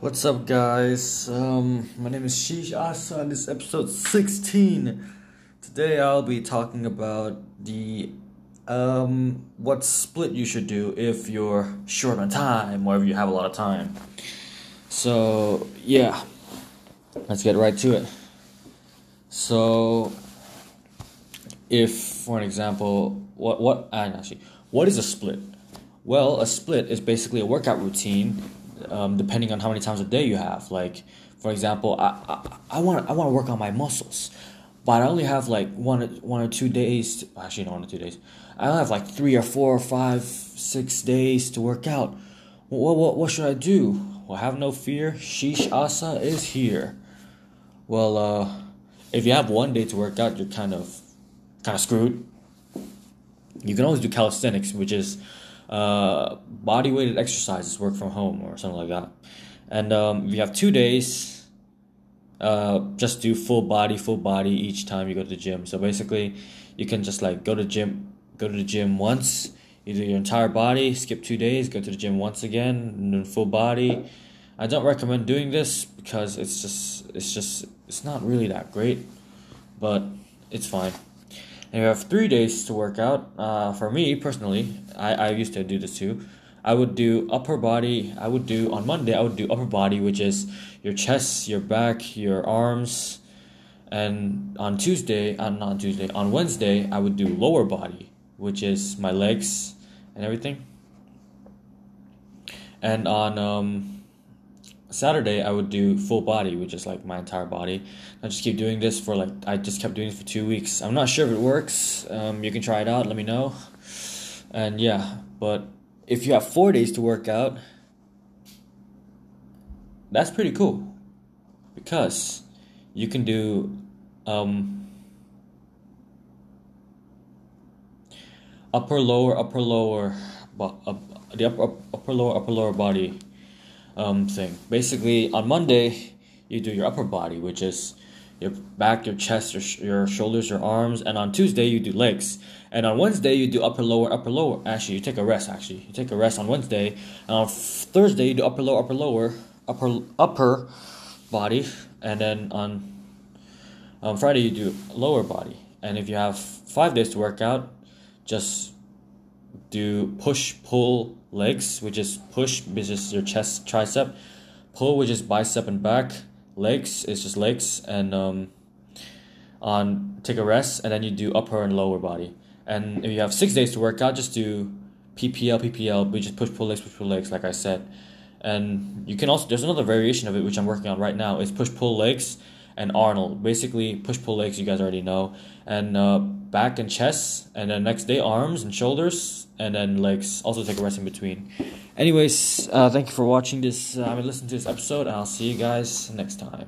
What's up, guys? Um, my name is Sheesh Asa, and this is episode 16. Today, I'll be talking about the um, what split you should do if you're short on time or if you have a lot of time. So, yeah, let's get right to it. So, if, for an example, what what I actually, what is a split? Well, a split is basically a workout routine um, depending on how many times a day you have. Like, for example, I I want I want to work on my muscles, but I only have like one one or two days. To, actually, no, one or two days. I only have like three or four or five, six days to work out. What what what should I do? Well, have no fear. Sheesh Asa is here. Well, uh, if you have one day to work out, you're kind of kind of screwed. You can always do calisthenics, which is uh, body weighted exercises, work from home or something like that. And um, if you have two days, uh, just do full body, full body each time you go to the gym. So basically, you can just like go to gym, go to the gym once, you do your entire body, skip two days, go to the gym once again, and then full body. I don't recommend doing this because it's just it's just it's not really that great, but it's fine and you have three days to work out. Uh, for me personally, I, I used to do this too. I would do upper body. I would do on Monday. I would do upper body, which is your chest, your back, your arms, and on Tuesday, uh, not on Tuesday, on Wednesday, I would do lower body, which is my legs and everything. And on um, Saturday I would do full body, which is like my entire body. I just keep doing this for like I just kept doing it for two weeks. I'm not sure if it works. Um, you can try it out. Let me know. And yeah, but if you have four days to work out, that's pretty cool because you can do um, upper lower upper lower, but the upper upper lower upper lower body um, thing. Basically, on Monday, you do your upper body, which is your back, your chest, your, sh- your shoulders, your arms, and on Tuesday you do legs, and on Wednesday you do upper lower upper lower. Actually, you take a rest. Actually, you take a rest on Wednesday, and on Thursday you do upper lower upper lower upper upper body, and then on on Friday you do lower body. And if you have five days to work out, just do push pull legs, which is push, which is your chest, tricep, pull, which is bicep and back, legs is just legs, and um, on take a rest, and then you do upper and lower body. And if you have six days to work out, just do PPL, PPL, which is push pull legs, push pull legs, like I said. And you can also there's another variation of it which I'm working on right now. It's push pull legs and Arnold. Basically, push pull legs you guys already know, and uh, back and chest, and then next day arms and shoulders, and then legs. Also take a rest in between. Anyways, uh, thank you for watching this. Uh, I mean, listen to this episode, and I'll see you guys next time.